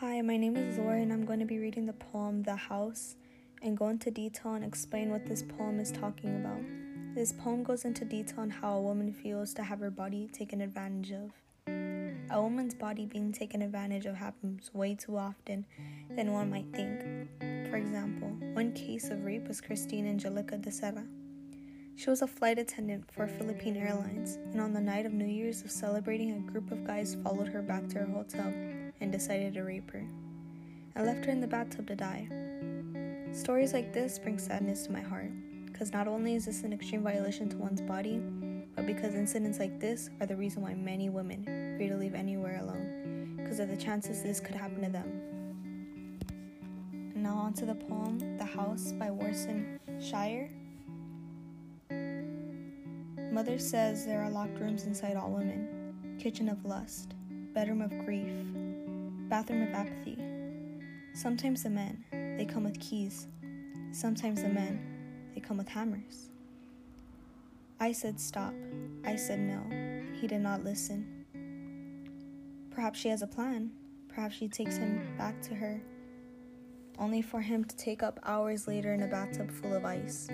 Hi, my name is Laura, and I'm going to be reading the poem The House and go into detail and explain what this poem is talking about. This poem goes into detail on how a woman feels to have her body taken advantage of. A woman's body being taken advantage of happens way too often than one might think. For example, one case of rape was Christine Angelica Dacera. She was a flight attendant for Philippine Airlines, and on the night of New Year's of celebrating, a group of guys followed her back to her hotel and decided to rape her, and left her in the bathtub to die. Stories like this bring sadness to my heart, because not only is this an extreme violation to one's body, but because incidents like this are the reason why many women fear to leave anywhere alone, because of the chances this could happen to them. And now on to the poem The House by Warsan Shire. Mother says there are locked rooms inside all women kitchen of lust, bedroom of grief, bathroom of apathy. Sometimes the men, they come with keys. Sometimes the men, they come with hammers. I said stop. I said no. He did not listen. Perhaps she has a plan. Perhaps she takes him back to her, only for him to take up hours later in a bathtub full of ice,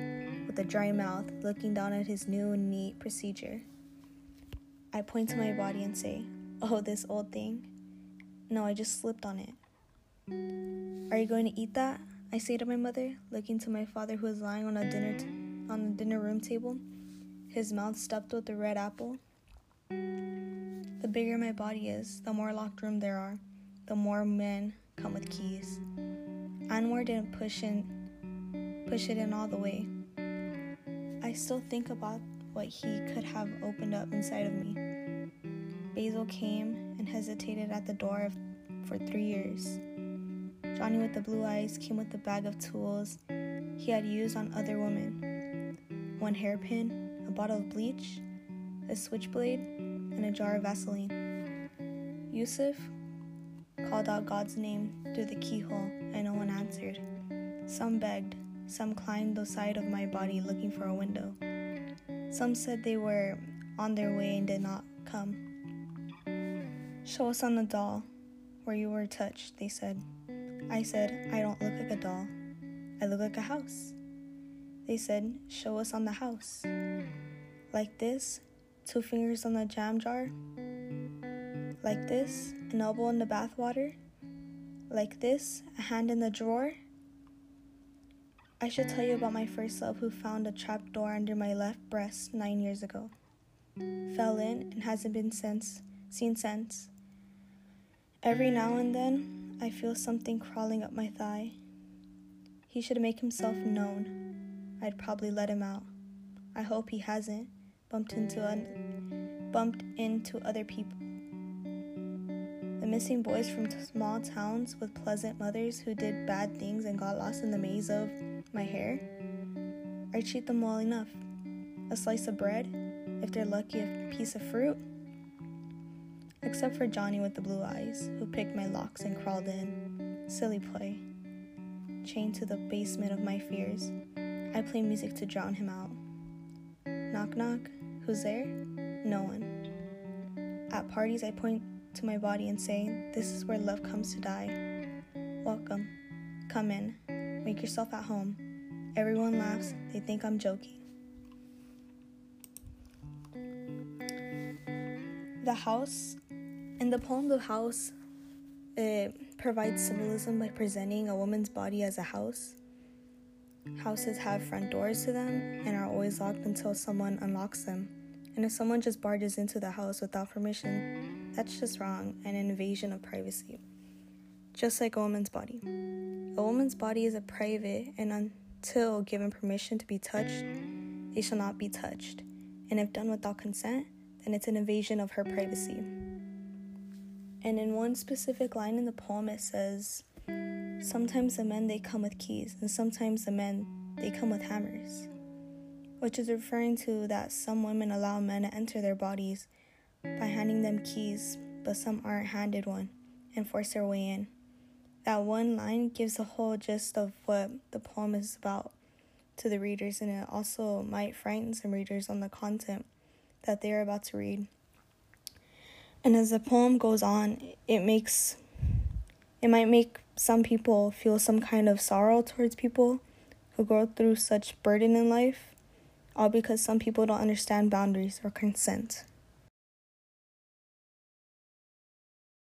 with a dry mouth, looking down at his new and neat procedure. I point to my body and say, Oh, this old thing. No, I just slipped on it. Are you going to eat that? I say to my mother, looking to my father who is lying on a dinner t- on the dinner room table, his mouth stuffed with a red apple. The bigger my body is, the more locked room there are, the more men come with keys. Anwar didn't push in push it in all the way. I still think about what he could have opened up inside of me. Basil came and hesitated at the door for three years. Johnny with the blue eyes came with a bag of tools he had used on other women one hairpin, a bottle of bleach, a switchblade, and a jar of Vaseline. Yusuf called out God's name through the keyhole, and no one answered. Some begged, some climbed the side of my body looking for a window. Some said they were on their way and did not come. Show us on the doll where you were touched, they said. I said, I don't look like a doll. I look like a house. They said, Show us on the house. Like this, two fingers on the jam jar. Like this, an elbow in the bathwater. Like this, a hand in the drawer. I should tell you about my first love who found a trap door under my left breast nine years ago. Fell in and hasn't been since seen since. Every now and then I feel something crawling up my thigh. He should make himself known. I'd probably let him out. I hope he hasn't bumped into un- bumped into other people. Missing boys from small towns with pleasant mothers who did bad things and got lost in the maze of my hair. I treat them well enough. A slice of bread, if they're lucky, a piece of fruit. Except for Johnny with the blue eyes, who picked my locks and crawled in. Silly play. Chained to the basement of my fears, I play music to drown him out. Knock knock, who's there? No one. At parties, I point to my body and say, This is where love comes to die. Welcome. Come in. Make yourself at home. Everyone laughs, they think I'm joking. The house, in the poem The House, it provides symbolism by presenting a woman's body as a house. Houses have front doors to them and are always locked until someone unlocks them. And if someone just barges into the house without permission, that's just wrong and an invasion of privacy. Just like a woman's body. A woman's body is a private, and until given permission to be touched, they shall not be touched. And if done without consent, then it's an invasion of her privacy. And in one specific line in the poem, it says, Sometimes the men they come with keys, and sometimes the men they come with hammers. Which is referring to that some women allow men to enter their bodies by handing them keys, but some aren't handed one and force their way in. That one line gives the whole gist of what the poem is about to the readers, and it also might frighten some readers on the content that they are about to read. And as the poem goes on, it makes It might make some people feel some kind of sorrow towards people who go through such burden in life, all because some people don't understand boundaries or consent.